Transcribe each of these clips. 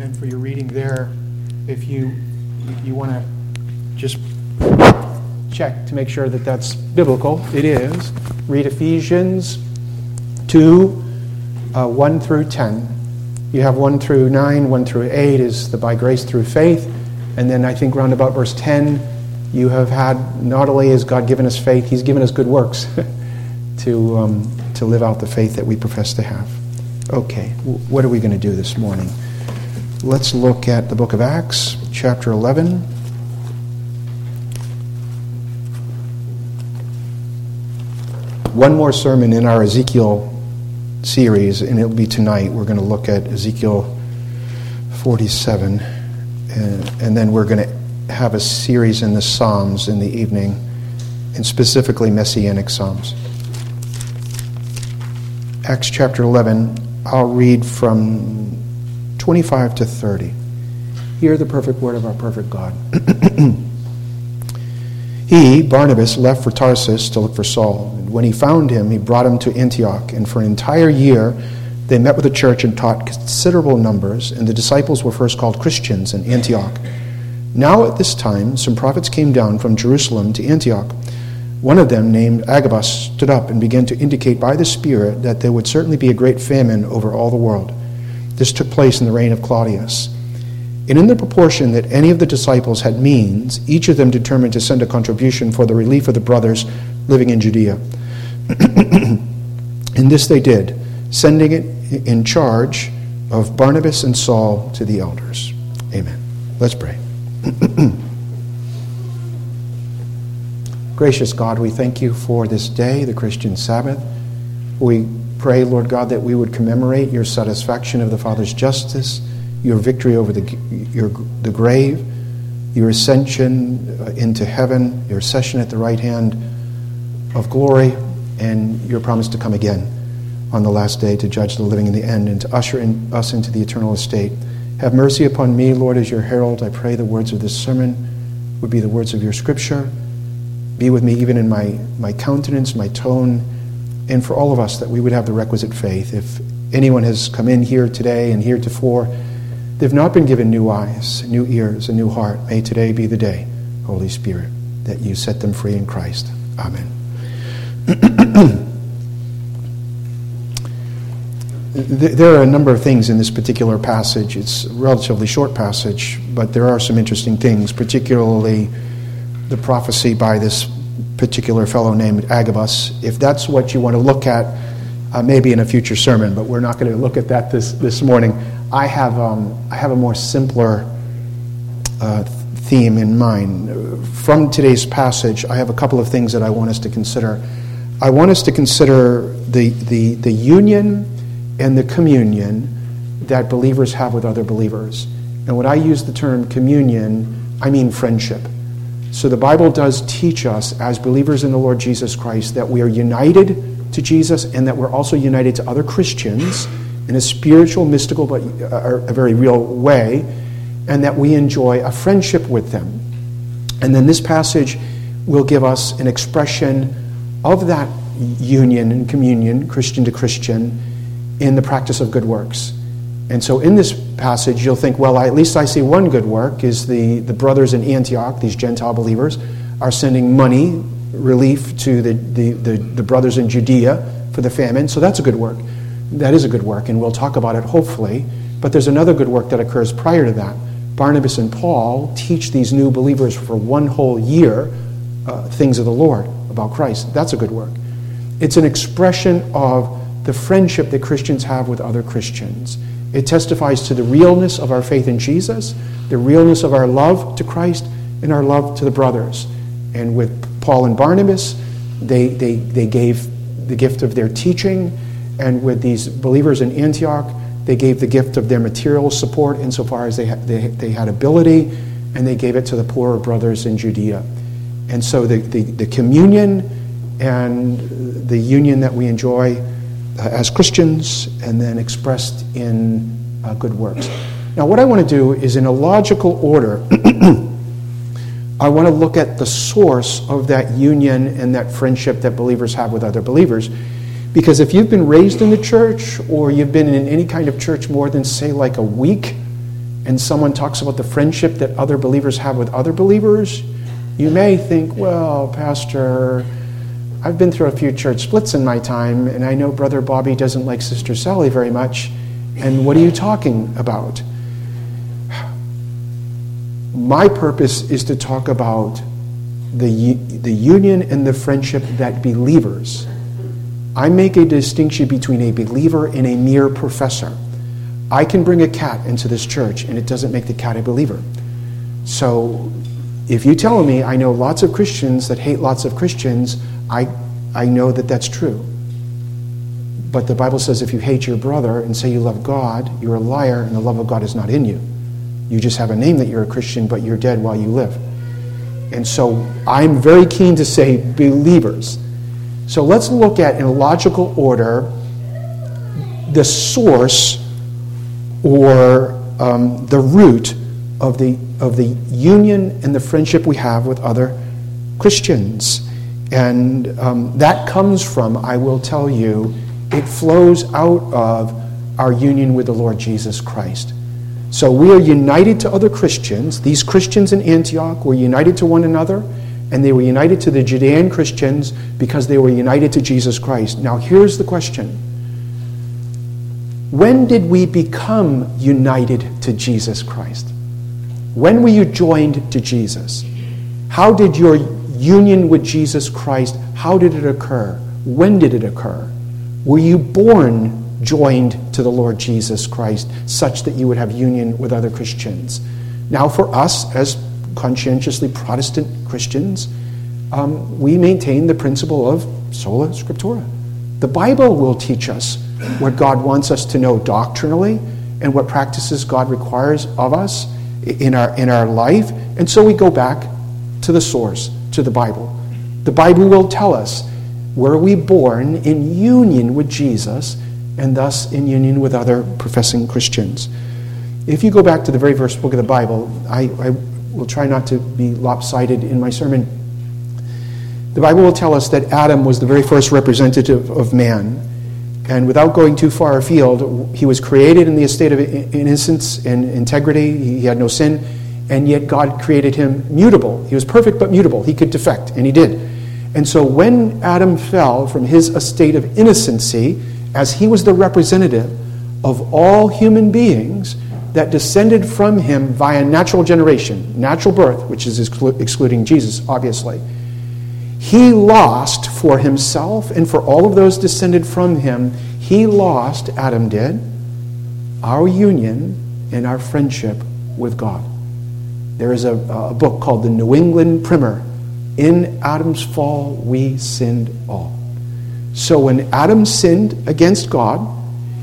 And for your reading there, if you, you want to just check to make sure that that's biblical, it is. Read Ephesians 2, uh, 1 through 10. You have 1 through 9, 1 through 8 is the by grace through faith. And then I think round about verse 10, you have had, not only has God given us faith, He's given us good works to, um, to live out the faith that we profess to have. Okay, what are we going to do this morning? Let's look at the book of Acts, chapter 11. One more sermon in our Ezekiel series, and it'll be tonight. We're going to look at Ezekiel 47, and, and then we're going to have a series in the Psalms in the evening, and specifically Messianic Psalms. Acts chapter 11, I'll read from 25 to 30. Hear the perfect word of our perfect God. he, Barnabas, left for Tarsus to look for Saul. And when he found him, he brought him to Antioch. And for an entire year, they met with the church and taught considerable numbers. And the disciples were first called Christians in Antioch. Now, at this time, some prophets came down from Jerusalem to Antioch. One of them, named Agabus, stood up and began to indicate by the Spirit that there would certainly be a great famine over all the world. This took place in the reign of Claudius. And in the proportion that any of the disciples had means, each of them determined to send a contribution for the relief of the brothers living in Judea. and this they did, sending it in charge of Barnabas and Saul to the elders. Amen. Let's pray. Gracious God, we thank you for this day, the Christian Sabbath. We pray, Lord God, that we would commemorate your satisfaction of the Father's justice, your victory over the, your, the grave, your ascension uh, into heaven, your session at the right hand of glory, and your promise to come again on the last day to judge the living in the end and to usher in, us into the eternal estate. Have mercy upon me, Lord, as your herald. I pray the words of this sermon would be the words of your scripture. Be with me even in my, my countenance, my tone, and for all of us that we would have the requisite faith. If anyone has come in here today and heretofore, they've not been given new eyes, new ears, a new heart. May today be the day, Holy Spirit, that you set them free in Christ. Amen. there are a number of things in this particular passage. It's a relatively short passage, but there are some interesting things, particularly the prophecy by this particular fellow named Agabus. If that's what you want to look at, uh, maybe in a future sermon, but we're not going to look at that this, this morning. I have, um, I have a more simpler uh, theme in mind. From today's passage, I have a couple of things that I want us to consider. I want us to consider the, the, the union and the communion that believers have with other believers. And when I use the term communion, I mean friendship. So the Bible does teach us, as believers in the Lord Jesus Christ, that we are united to Jesus and that we're also united to other Christians in a spiritual, mystical, but uh, a very real way, and that we enjoy a friendship with them. And then this passage will give us an expression of that union and communion, Christian to Christian, in the practice of good works. And so in this passage, you'll think, well, at least I see one good work is the, the brothers in Antioch, these Gentile believers, are sending money, relief to the, the, the, the brothers in Judea for the famine. So that's a good work. That is a good work, and we'll talk about it hopefully. But there's another good work that occurs prior to that. Barnabas and Paul teach these new believers for one whole year uh, things of the Lord about Christ. That's a good work. It's an expression of the friendship that Christians have with other Christians. It testifies to the realness of our faith in Jesus, the realness of our love to Christ, and our love to the brothers. And with Paul and Barnabas, they, they, they gave the gift of their teaching. And with these believers in Antioch, they gave the gift of their material support insofar as they, had, they, they had ability, and they gave it to the poorer brothers in Judea. And so the, the, the communion and the union that we enjoy as Christians and then expressed in uh, good works. Now, what I want to do is in a logical order, I want to look at the source of that union and that friendship that believers have with other believers. Because if you've been raised in the church or you've been in any kind of church more than, say, like a week, and someone talks about the friendship that other believers have with other believers, you may think, well, Pastor, I've been through a few church splits in my time, and I know Brother Bobby doesn't like Sister Sally very much. And what are you talking about? My purpose is to talk about the, the union and the friendship that believers. I make a distinction between a believer and a mere professor. I can bring a cat into this church, and it doesn't make the cat a believer. So if you tell me I know lots of Christians that hate lots of Christians, I, I know that that's true. But the Bible says if you hate your brother and say you love God, you're a liar, and the love of God is not in you. You just have a name that you're a Christian, but you're dead while you live. And so I'm very keen to say believers. So let's look at, in a logical order, the source or um, the root of the, of the union and the friendship we have with other Christians. And um, that comes from, I will tell you, it flows out of our union with the Lord Jesus Christ. So we are united to other Christians. These Christians in Antioch were united to one another, and they were united to the Judean Christians because they were united to Jesus Christ. Now, here's the question When did we become united to Jesus Christ? When were you joined to Jesus? How did your union with Jesus Christ, how did it occur? When did it occur? Were you born joined to the Lord Jesus Christ such that you would have union with other Christians? Now, for us, as conscientiously Protestant Christians, um, we maintain the principle of sola scriptura. The Bible will teach us what God wants us to know doctrinally and what practices God requires of us in our, in our life. And so we go back to the source, to the Bible. The Bible will tell us were we born in union with Jesus and thus in union with other professing Christians. If you go back to the very first book of the Bible, I, I will try not to be lopsided in my sermon. The Bible will tell us that Adam was the very first representative of man. And without going too far afield, he was created in the estate of innocence and integrity. He had no sin. And yet God created him mutable. He was perfect but mutable. He could defect, and he did. And so when Adam fell from his estate of innocency, as he was the representative of all human beings that descended from him via natural generation, natural birth, which is excluding Jesus, obviously, he lost for himself and for all of those descended from him, he lost, Adam did, our union and our friendship with God. There is a, a book called the New England Primer In Adam's Fall, We Sinned All. So when Adam sinned against God,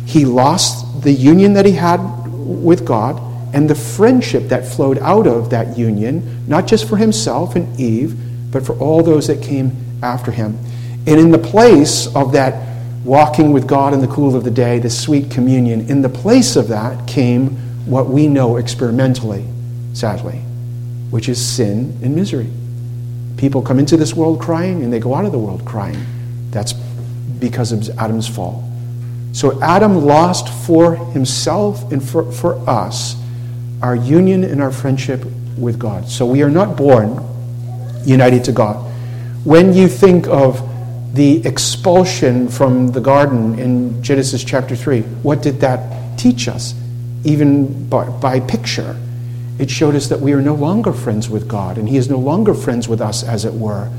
he lost the union that he had with God and the friendship that flowed out of that union, not just for himself and Eve, but for all those that came after him. And in the place of that walking with God in the cool of the day, the sweet communion, in the place of that came what we know experimentally, sadly, which is sin and misery. People come into this world crying and they go out of the world crying. That's because of Adam's fall. So Adam lost for himself and for, for us our union and our friendship with God. So we are not born united to God. When you think of the expulsion from the garden in Genesis chapter 3, what did that teach us? Even by, by picture, it showed us that we are no longer friends with God, and He is no longer friends with us, as it were,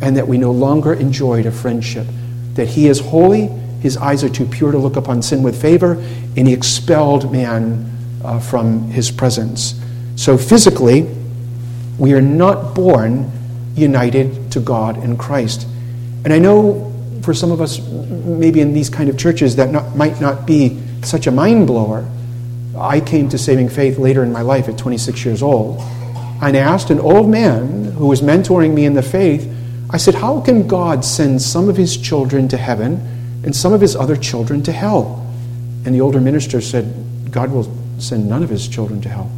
and that we no longer enjoyed a friendship that he is holy, his eyes are too pure to look upon sin with favor, and he expelled man uh, from his presence. So physically, we are not born united to God in Christ. And I know for some of us, maybe in these kind of churches, that not, might not be such a mind blower. I came to saving faith later in my life at 26 years old. And I asked an old man who was mentoring me in the faith I said, How can God send some of his children to heaven and some of his other children to hell? And the older minister said, God will send none of his children to hell.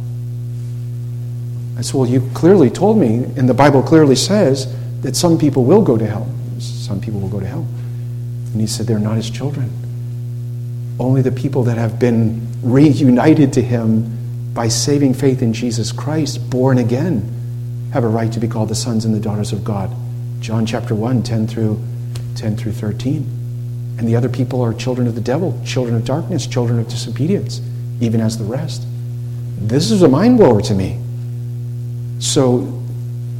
I said, Well, you clearly told me, and the Bible clearly says that some people will go to hell. Some people will go to hell. And he said, They're not his children. Only the people that have been reunited to him by saving faith in Jesus Christ, born again, have a right to be called the sons and the daughters of God. John chapter 1, 10 through 10 through 13. And the other people are children of the devil, children of darkness, children of disobedience, even as the rest. This is a mind blower to me. So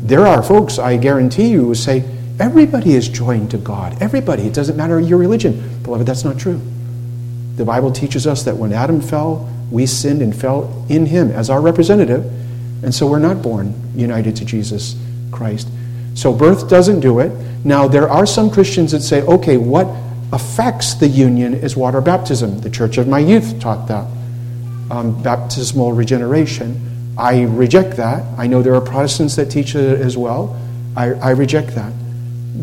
there are folks, I guarantee you, who say, everybody is joined to God. Everybody. It doesn't matter your religion. Beloved, that's not true. The Bible teaches us that when Adam fell, we sinned and fell in him as our representative. And so we're not born united to Jesus Christ. So birth doesn't do it. Now, there are some Christians that say, okay, what affects the union is water baptism. The Church of My Youth taught that. Um, baptismal regeneration. I reject that. I know there are Protestants that teach it as well. I, I reject that.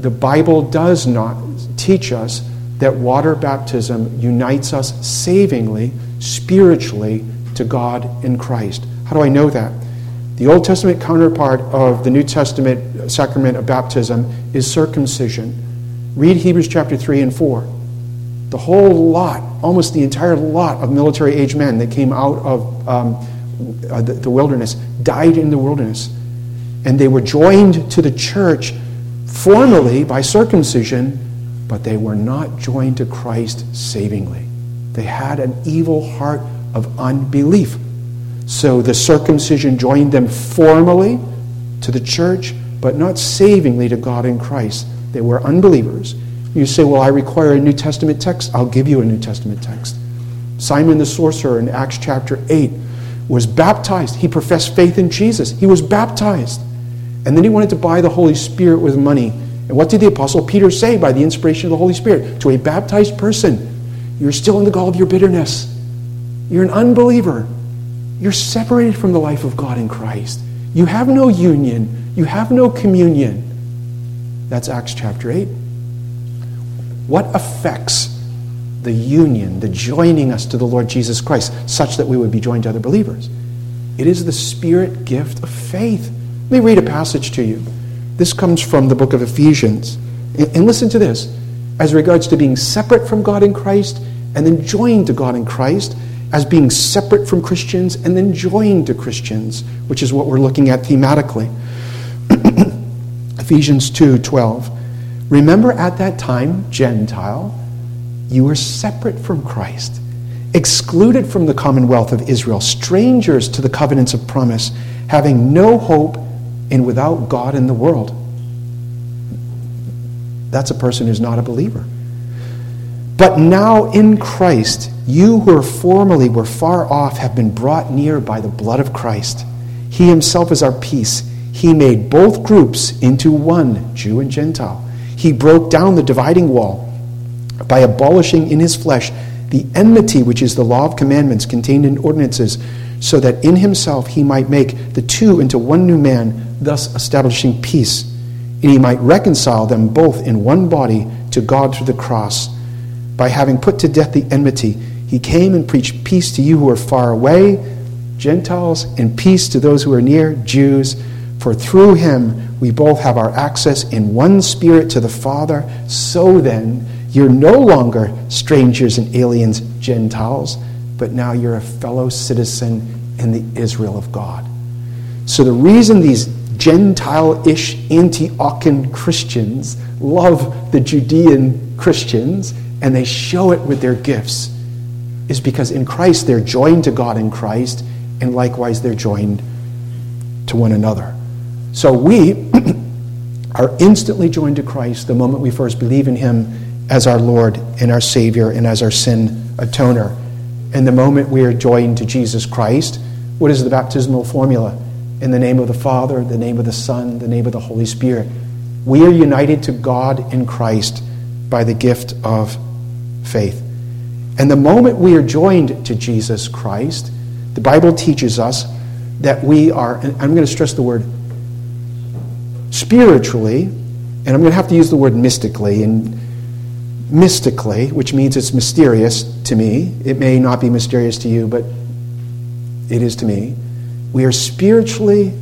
The Bible does not teach us that water baptism unites us savingly, spiritually, to God in Christ. How do I know that? The Old Testament counterpart of the New Testament sacrament of baptism is circumcision. Read Hebrews chapter 3 and 4. The whole lot, almost the entire lot of military age men that came out of um, uh, the, the wilderness died in the wilderness. And they were joined to the church formally by circumcision, but they were not joined to Christ savingly. They had an evil heart of unbelief. So the circumcision joined them formally to the church, but not savingly to God in Christ. They were unbelievers. You say, Well, I require a New Testament text. I'll give you a New Testament text. Simon the sorcerer in Acts chapter 8 was baptized. He professed faith in Jesus. He was baptized. And then he wanted to buy the Holy Spirit with money. And what did the Apostle Peter say by the inspiration of the Holy Spirit? To a baptized person, you're still in the gall of your bitterness. You're an unbeliever. You're separated from the life of God in Christ. You have no union. You have no communion. That's Acts chapter 8. What affects the union, the joining us to the Lord Jesus Christ, such that we would be joined to other believers? It is the Spirit gift of faith. Let me read a passage to you. This comes from the book of Ephesians. And listen to this as regards to being separate from God in Christ and then joined to God in Christ as being separate from Christians and then joined to Christians, which is what we're looking at thematically. Ephesians 2:12. Remember at that time, Gentile, you were separate from Christ, excluded from the commonwealth of Israel, strangers to the covenants of promise, having no hope and without God in the world. That's a person who's not a believer. But now in Christ, you who formerly were far off have been brought near by the blood of Christ. He himself is our peace. He made both groups into one, Jew and Gentile. He broke down the dividing wall by abolishing in his flesh the enmity which is the law of commandments contained in ordinances, so that in himself he might make the two into one new man, thus establishing peace. And he might reconcile them both in one body to God through the cross, by having put to death the enmity he came and preached peace to you who are far away, Gentiles, and peace to those who are near, Jews. For through him we both have our access in one spirit to the Father. So then, you're no longer strangers and aliens, Gentiles, but now you're a fellow citizen in the Israel of God. So the reason these Gentile ish Antiochian Christians love the Judean Christians and they show it with their gifts is because in Christ they're joined to God in Christ, and likewise they're joined to one another. So we are instantly joined to Christ the moment we first believe in Him as our Lord and our Savior and as our sin atoner. And the moment we are joined to Jesus Christ, what is the baptismal formula? In the name of the Father, the name of the Son, the name of the Holy Spirit. We are united to God in Christ by the gift of faith. And the moment we are joined to Jesus Christ, the Bible teaches us that we are, and I'm going to stress the word spiritually, and I'm going to have to use the word mystically, and mystically, which means it's mysterious to me. It may not be mysterious to you, but it is to me. We are spiritually,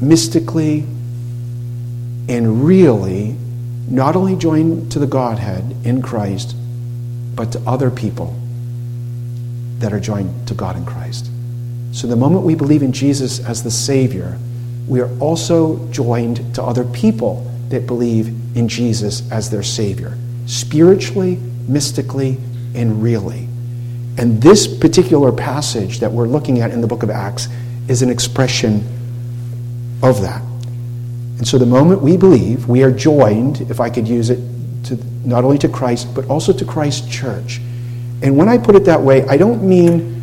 mystically, and really not only joined to the Godhead in Christ, but to other people that are joined to God in Christ. So the moment we believe in Jesus as the Savior, we are also joined to other people that believe in Jesus as their Savior, spiritually, mystically, and really. And this particular passage that we're looking at in the book of Acts is an expression of that. And so the moment we believe, we are joined, if I could use it, to, not only to Christ, but also to Christ's church. And when I put it that way, I don't mean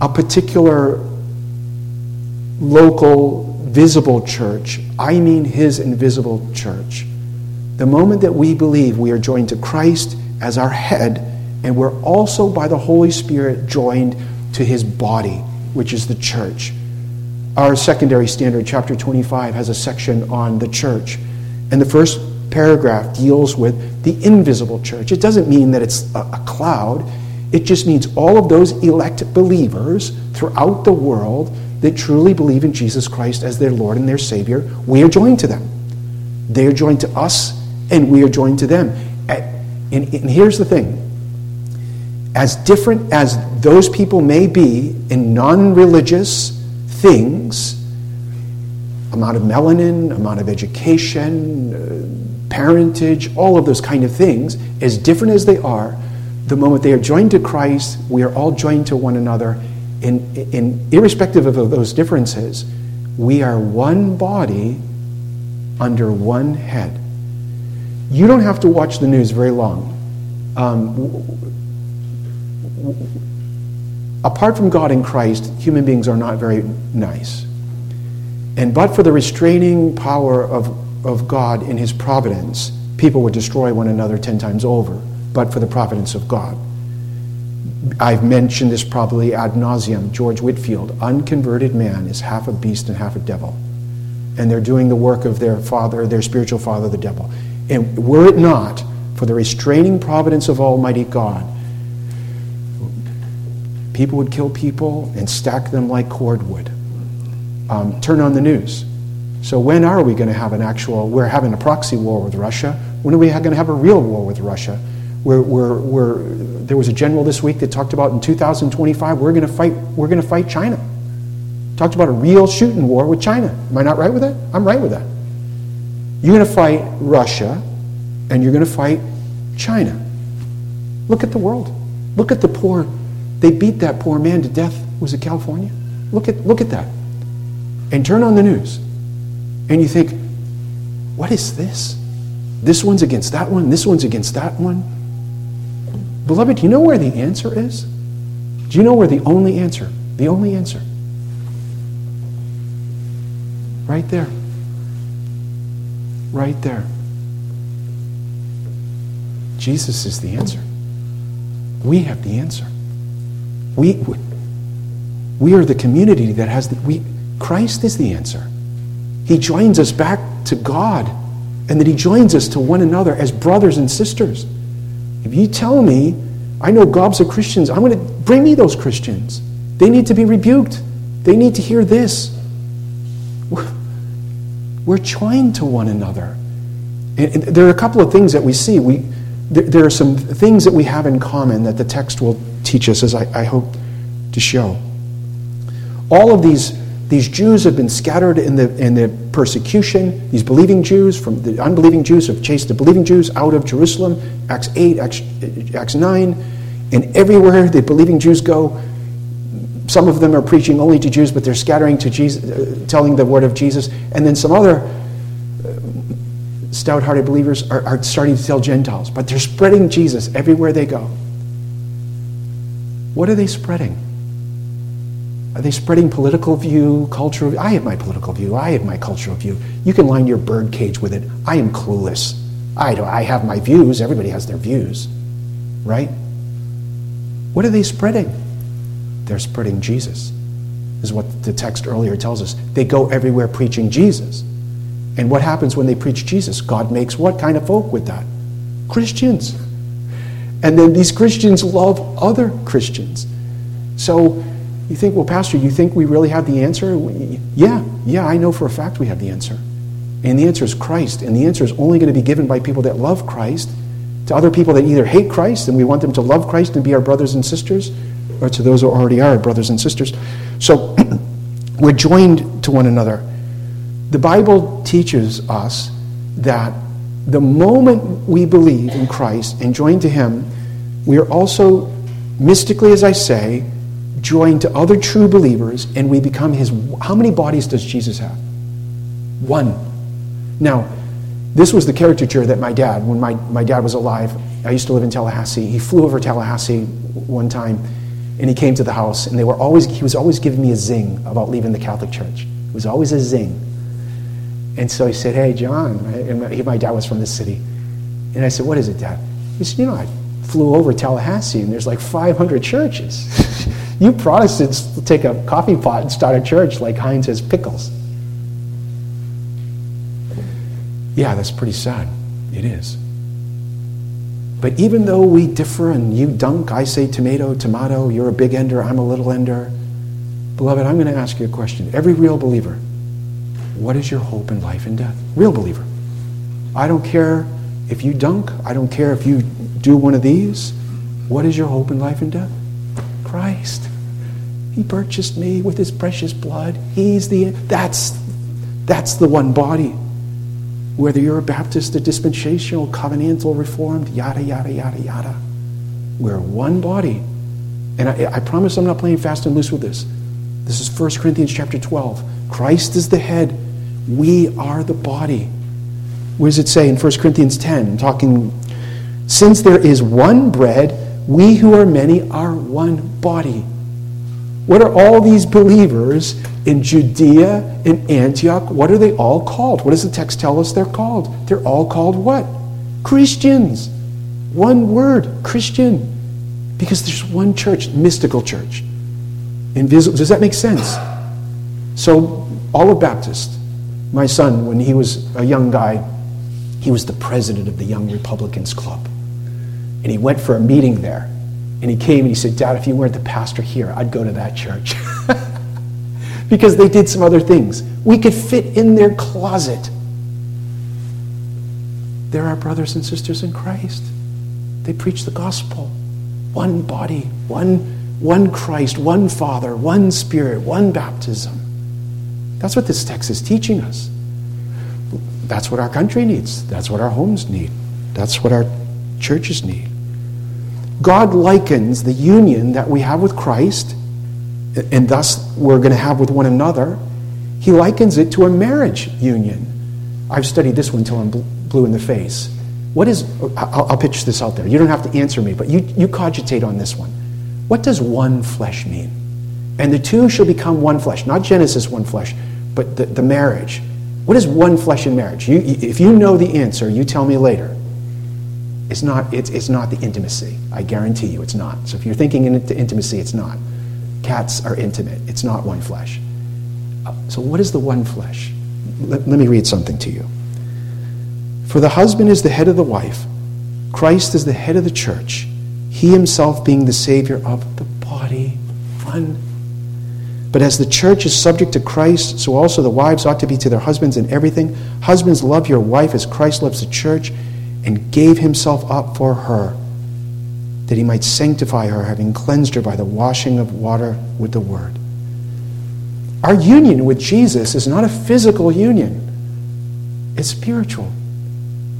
a particular local, visible church. I mean his invisible church. The moment that we believe we are joined to Christ as our head, and we're also by the Holy Spirit joined to his body, which is the church. Our secondary standard, chapter 25, has a section on the church. And the first paragraph deals with the invisible church. It doesn't mean that it's a, cloud, it just means all of those elect believers throughout the world that truly believe in Jesus Christ as their Lord and their Savior. We are joined to them. They are joined to us, and we are joined to them. And, and here's the thing as different as those people may be in non religious things amount of melanin, amount of education, uh, parentage, all of those kind of things, as different as they are, the moment they are joined to Christ, we are all joined to one another. In, in, irrespective of those differences, we are one body under one head. You don't have to watch the news very long. Um, apart from God and Christ, human beings are not very nice. And but for the restraining power of, of God in his providence, people would destroy one another ten times over, but for the providence of God. I've mentioned this probably ad nauseum. George Whitefield, unconverted man, is half a beast and half a devil. And they're doing the work of their father, their spiritual father, the devil. And were it not for the restraining providence of Almighty God, people would kill people and stack them like cordwood um, turn on the news. So when are we going to have an actual, we're having a proxy war with Russia. When are we going to have a real war with Russia? We're, we're, we're, there was a general this week that talked about in 2025, we're going to fight, we're going to fight China. Talked about a real shooting war with China. Am I not right with that? I'm right with that. You're going to fight Russia and you're going to fight China. Look at the world. Look at the poor. They beat that poor man to death. Was it California? Look at, look at that and turn on the news and you think, what is this? This one's against that one, this one's against that one. Beloved, do you know where the answer is? Do you know where the only answer, the only answer? Right there. Right there. Jesus is the answer. We have the answer. We, we are the community that has the, we, Christ is the answer. He joins us back to God, and that He joins us to one another as brothers and sisters. If you tell me, I know gobs of Christians, I'm going to bring me those Christians. They need to be rebuked, they need to hear this. We're joined to one another. And there are a couple of things that we see. We, there are some things that we have in common that the text will teach us, as I, I hope to show. All of these these Jews have been scattered in the, in the persecution. These believing Jews, from the unbelieving Jews, have chased the believing Jews out of Jerusalem, Acts 8, Acts, Acts 9. And everywhere the believing Jews go, some of them are preaching only to Jews, but they're scattering to Jesus, uh, telling the word of Jesus. And then some other uh, stout hearted believers are, are starting to tell Gentiles, but they're spreading Jesus everywhere they go. What are they spreading? Are they spreading political view, cultural? I have my political view. I have my cultural view. You can line your bird cage with it. I am clueless. I, do, I have my views. Everybody has their views. Right? What are they spreading? They're spreading Jesus, is what the text earlier tells us. They go everywhere preaching Jesus. And what happens when they preach Jesus? God makes what kind of folk with that? Christians. And then these Christians love other Christians. So you think, well, Pastor, you think we really have the answer? Yeah, yeah, I know for a fact we have the answer. And the answer is Christ. And the answer is only going to be given by people that love Christ to other people that either hate Christ and we want them to love Christ and be our brothers and sisters, or to those who already are brothers and sisters. So we're joined to one another. The Bible teaches us that the moment we believe in Christ and join to Him, we are also, mystically as I say, joined to other true believers and we become His. How many bodies does Jesus have? One. Now, this was the caricature that my dad, when my, my dad was alive, I used to live in Tallahassee. He flew over Tallahassee one time and he came to the house and they were always, he was always giving me a zing about leaving the Catholic Church. It was always a zing. And so he said, Hey, John, and my, my dad was from this city. And I said, What is it, Dad? He said, You know, I flew over Tallahassee and there's like 500 churches. you Protestants take a coffee pot and start a church like Heinz has pickles. Yeah, that's pretty sad. It is. But even though we differ and you dunk, I say tomato, tomato, you're a big ender, I'm a little ender, beloved, I'm going to ask you a question. Every real believer, what is your hope in life and death? Real believer. I don't care if you dunk, I don't care if you do one of these. What is your hope in life and death? Christ. He purchased me with his precious blood. He's the that's that's the one body whether you're a Baptist, a dispensational, covenantal, reformed, yada, yada, yada, yada. We're one body. And I, I, promise I'm not playing fast and loose with this. This is 1 Corinthians chapter 12. Christ is the head. We are the body. Where does it say in 1 Corinthians 10? talking, since there is one bread, we who are many are one body. What are all these believers in Judea, in Antioch, what are they all called? What does the text tell us they're called? They're all called what? Christians. One word, Christian. Because there's one church, mystical church. Invisible. Does that make sense? So, all of Baptist, my son, when he was a young guy, he was the president of the Young Republicans Club. And he went for a meeting there. And he came and he said, Dad, if you weren't the pastor here, I'd go to that church. because they did some other things. We could fit in their closet. They're our brothers and sisters in Christ. They preach the gospel. One body, one, one Christ, one Father, one Spirit, one baptism. That's what this text is teaching us. That's what our country needs. That's what our homes need. That's what our churches need. God likens the union that we have with Christ and thus we're going to have with one another, he likens it to a marriage union. I've studied this one until I'm blue in the face. What is, I'll, I'll pitch this out there. You don't have to answer me, but you, you cogitate on this one. What does one flesh mean? And the two shall become one flesh. Not Genesis one flesh, but the, the marriage. What is one flesh in marriage? You, if you know the answer, you tell me later. It's not, it's, it's not the intimacy. I guarantee you it's not. So if you're thinking into intimacy, it's not. Cats are intimate, it's not one flesh. So, what is the one flesh? Let, let me read something to you. For the husband is the head of the wife, Christ is the head of the church, he himself being the Savior of the body. One. But as the church is subject to Christ, so also the wives ought to be to their husbands in everything. Husbands, love your wife as Christ loves the church and gave himself up for her that he might sanctify her, having cleansed her by the washing of water with the word. Our union with Jesus is not a physical union, it's spiritual.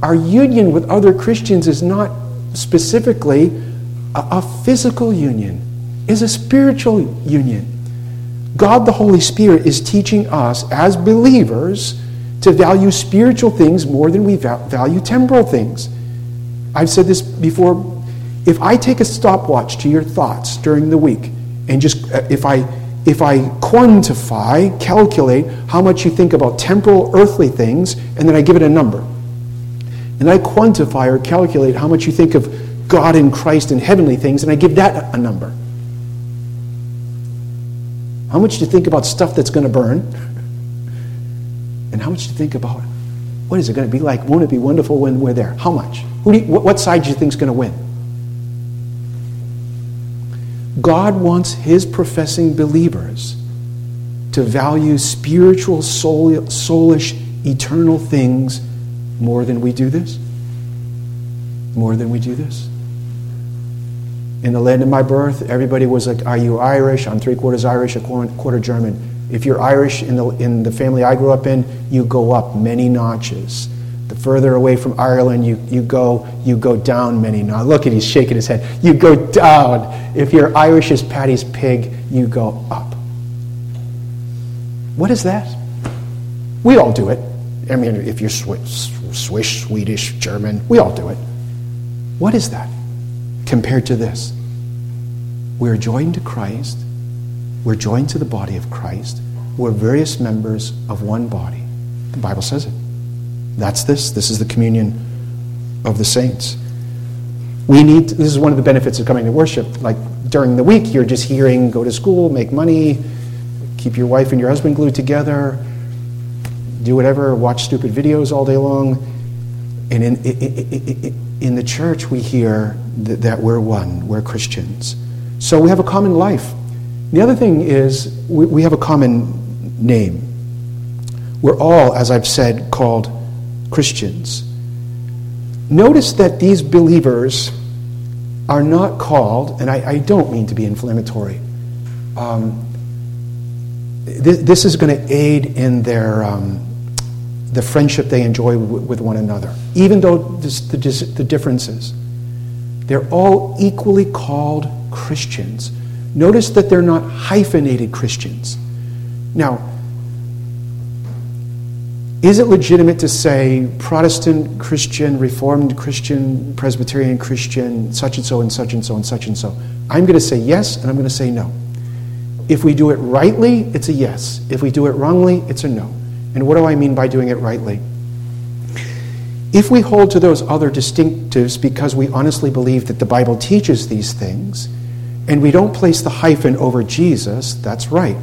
Our union with other Christians is not specifically a, a physical union, it's a spiritual union. God the Holy Spirit is teaching us as believers to value spiritual things more than we value temporal things. I've said this before if I take a stopwatch to your thoughts during the week and just uh, if I if I quantify, calculate how much you think about temporal earthly things and then I give it a number. And I quantify or calculate how much you think of God and Christ and heavenly things and I give that a number. How much do you think about stuff that's going to burn? How much do you think about what is it going to be like? Won't it be wonderful when we're there? How much? Who you, what side do you think is going to win? God wants his professing believers to value spiritual, soul, soulish, eternal things more than we do this. More than we do this. In the land of my birth, everybody was like, Are you Irish? I'm three quarters Irish, a quarter German. If you're Irish in the, in the family I grew up in, you go up many notches. The further away from Ireland you, you go, you go down many notches. Look at he's shaking his head. You go down. If you're Irish as Paddy's pig, you go up. What is that? We all do it. I mean, if you're Swiss, Swiss, Swedish, German, we all do it. What is that compared to this? We're joined to Christ. We're joined to the body of Christ. We're various members of one body. The Bible says it. That's this. This is the communion of the saints. We need, this is one of the benefits of coming to worship. Like during the week, you're just hearing, go to school, make money, keep your wife and your husband glued together, do whatever, watch stupid videos all day long. And in, in, in the church, we hear that, that we're one, we're Christians. So we have a common life. The other thing is, we, we have a common name. We're all, as I've said, called Christians. Notice that these believers are not called, and I, I don't mean to be inflammatory. Um, this, this, is going to aid in their um, the friendship they enjoy w- with one another, even though this, the, the differences. They're all equally called Christians. Notice that they're not hyphenated Christians. Now, is it legitimate to say Protestant Christian, Reformed Christian, Presbyterian Christian, such and so and such and so and such and so? I'm going to say yes and I'm going to say no. If we do it rightly, it's a yes. If we do it wrongly, it's a no. And what do I mean by doing it rightly? If we hold to those other distinctives because we honestly believe that the Bible teaches these things, and we don't place the hyphen over Jesus, that's right.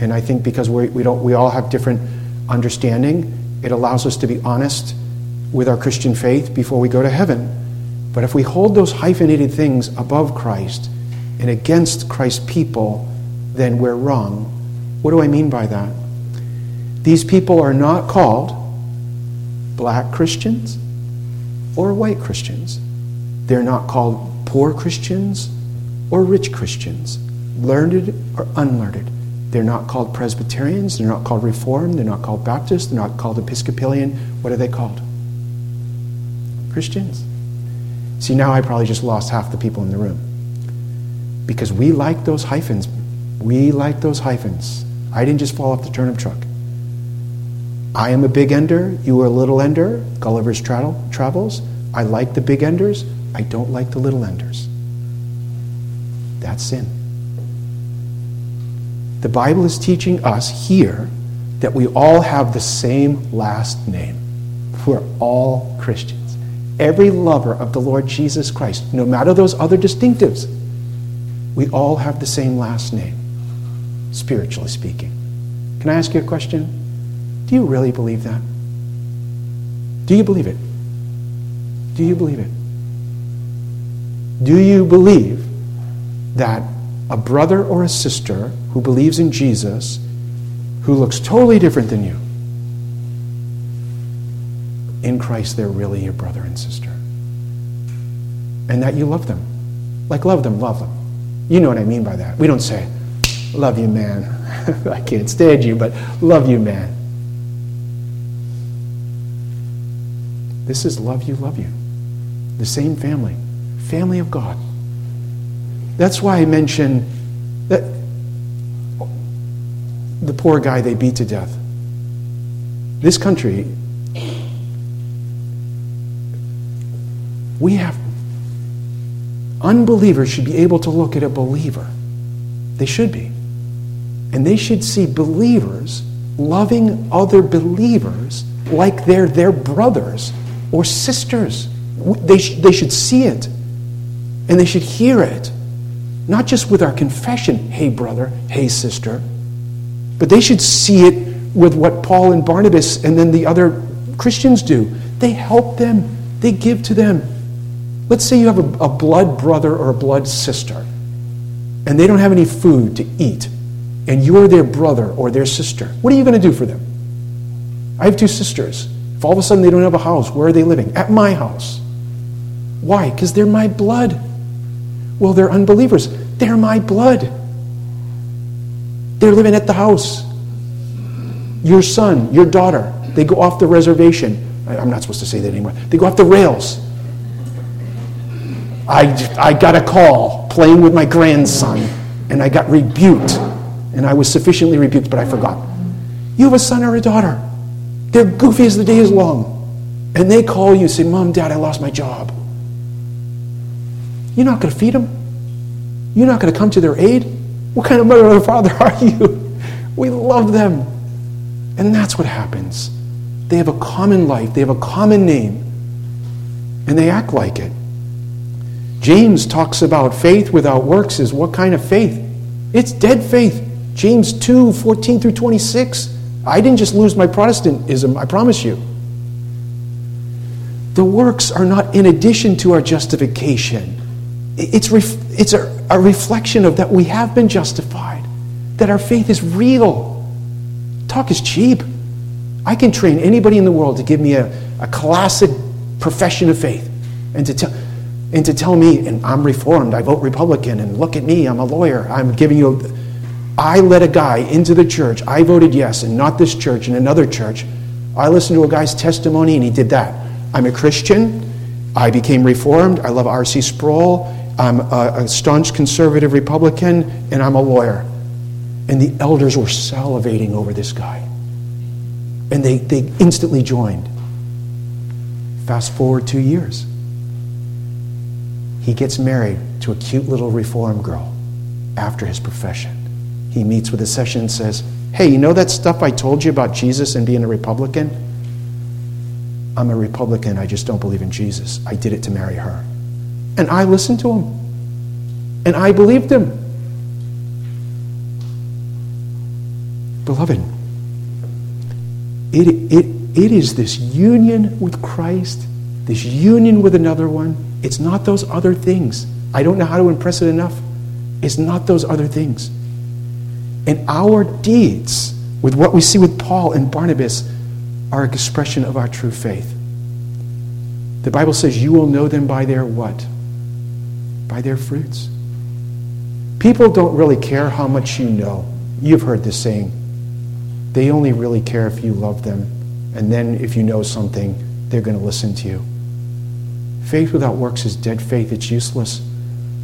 And I think because we, we, don't, we all have different understanding, it allows us to be honest with our Christian faith before we go to heaven. But if we hold those hyphenated things above Christ and against Christ's people, then we're wrong. What do I mean by that? These people are not called black Christians or white Christians. They're not called poor Christians or rich Christians, learned or unlearned. They're not called Presbyterians, they're not called Reformed, they're not called Baptist, they're not called Episcopalian. What are they called? Christians. See, now I probably just lost half the people in the room. Because we like those hyphens. We like those hyphens. I didn't just fall off the turnip truck. I am a big ender, you are a little ender, Gulliver's Travels. I like the big enders, I don't like the little enders. That's sin. The Bible is teaching us here that we all have the same last name. We're all Christians. Every lover of the Lord Jesus Christ, no matter those other distinctives, we all have the same last name, spiritually speaking. Can I ask you a question? Do you really believe that? Do you believe it? Do you believe it? Do you believe that a brother or a sister who believes in Jesus, who looks totally different than you, in Christ, they're really your brother and sister. And that you love them. Like, love them, love them. You know what I mean by that. We don't say, love you, man. I can't stand you, but love you, man. This is love you, love you. The same family, family of God. That's why I mention that the poor guy they beat to death. This country, we have unbelievers should be able to look at a believer. They should be. And they should see believers loving other believers like they're their brothers or sisters. They, sh- they should see it and they should hear it. Not just with our confession, hey brother, hey sister, but they should see it with what Paul and Barnabas and then the other Christians do. They help them, they give to them. Let's say you have a, a blood brother or a blood sister, and they don't have any food to eat, and you're their brother or their sister. What are you going to do for them? I have two sisters. If all of a sudden they don't have a house, where are they living? At my house. Why? Because they're my blood. Well, they're unbelievers. They're my blood. They're living at the house. Your son, your daughter, they go off the reservation. I'm not supposed to say that anymore. They go off the rails. I, I got a call playing with my grandson, and I got rebuked. And I was sufficiently rebuked, but I forgot. You have a son or a daughter. They're goofy as the day is long. And they call you and say, Mom, Dad, I lost my job. You're not going to feed them. You're not going to come to their aid. What kind of mother or father are you? We love them. And that's what happens. They have a common life, they have a common name, and they act like it. James talks about faith without works is what kind of faith? It's dead faith. James 2 14 through 26. I didn't just lose my Protestantism, I promise you. The works are not in addition to our justification. It's, ref- it's a, a reflection of that we have been justified, that our faith is real. Talk is cheap. I can train anybody in the world to give me a, a classic profession of faith and to tell and to tell me, and I'm reformed, I vote Republican, and look at me, I'm a lawyer, I'm giving you. A, I let a guy into the church, I voted yes, and not this church and another church. I listened to a guy's testimony, and he did that. I'm a Christian, I became reformed, I love R.C. Sproul, I'm a, a staunch conservative Republican, and I'm a lawyer. And the elders were salivating over this guy. And they, they instantly joined. Fast forward two years he gets married to a cute little reform girl after his profession. He meets with a session and says, Hey, you know that stuff I told you about Jesus and being a Republican? I'm a Republican. I just don't believe in Jesus. I did it to marry her. And I listened to him. And I believed him. Beloved, it, it, it is this union with Christ, this union with another one, it's not those other things. I don't know how to impress it enough. It's not those other things. And our deeds, with what we see with Paul and Barnabas, are an expression of our true faith. The Bible says you will know them by their what? By their fruits. People don't really care how much you know. You've heard this saying. They only really care if you love them. And then if you know something, they're going to listen to you. Faith without works is dead faith, it's useless.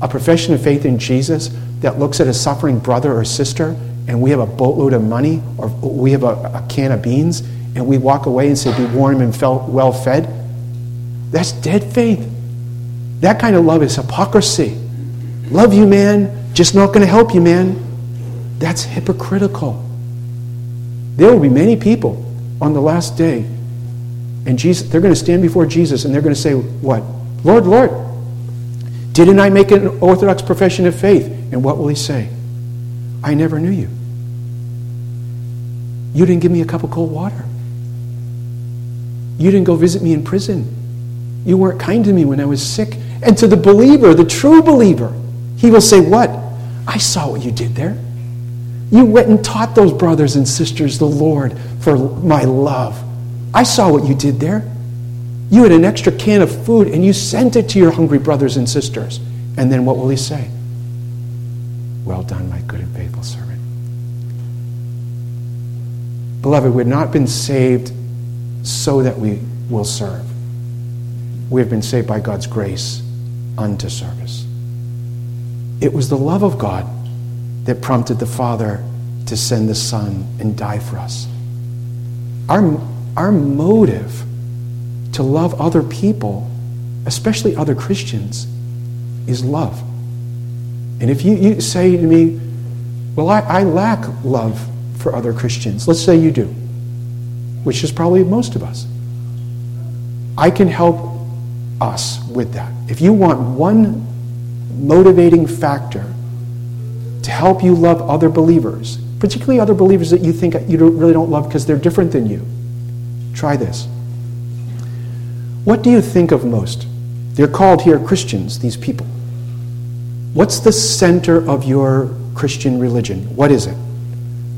A profession of faith in Jesus that looks at a suffering brother or sister and we have a boatload of money or we have a, a can of beans and we walk away and say, Be warm and well fed, that's dead faith. That kind of love is hypocrisy. Love you, man, just not going to help you, man. That's hypocritical. There will be many people on the last day and Jesus, they're going to stand before Jesus and they're going to say, What? Lord, Lord, didn't I make an orthodox profession of faith? And what will he say? I never knew you. You didn't give me a cup of cold water. You didn't go visit me in prison. You weren't kind to me when I was sick. And to the believer, the true believer, he will say, What? I saw what you did there. You went and taught those brothers and sisters the Lord for my love. I saw what you did there. You had an extra can of food and you sent it to your hungry brothers and sisters. And then what will he say? Well done, my good and faithful servant. Beloved, we've not been saved so that we will serve. We have been saved by God's grace unto service. It was the love of God that prompted the Father to send the Son and die for us. Our our motive to love other people, especially other Christians, is love. And if you, you say to me, well, I, I lack love for other Christians, let's say you do, which is probably most of us. I can help us with that. If you want one motivating factor to help you love other believers, particularly other believers that you think you don't, really don't love because they're different than you, Try this. What do you think of most? They're called here Christians, these people. What's the center of your Christian religion? What is it?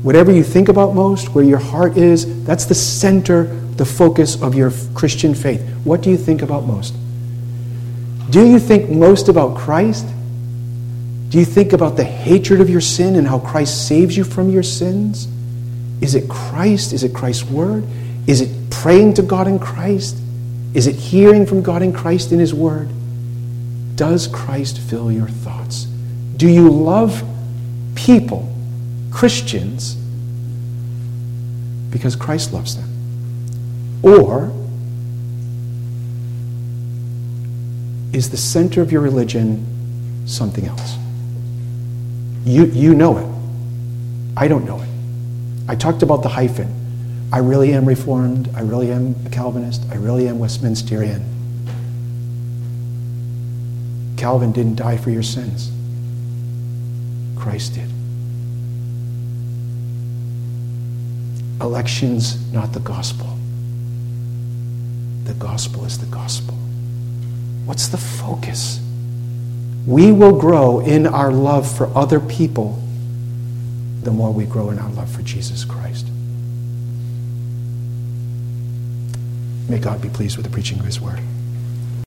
Whatever you think about most, where your heart is, that's the center, the focus of your Christian faith. What do you think about most? Do you think most about Christ? Do you think about the hatred of your sin and how Christ saves you from your sins? Is it Christ? Is it Christ's word? Is it praying to God in Christ? Is it hearing from God in Christ in His word? Does Christ fill your thoughts? Do you love people, Christians, because Christ loves them? Or is the center of your religion something else? You, you know it. I don't know it. I talked about the hyphen. I really am Reformed. I really am a Calvinist. I really am Westminsterian. Calvin didn't die for your sins. Christ did. Election's not the gospel. The gospel is the gospel. What's the focus? We will grow in our love for other people the more we grow in our love for Jesus Christ. May God be pleased with the preaching of his word.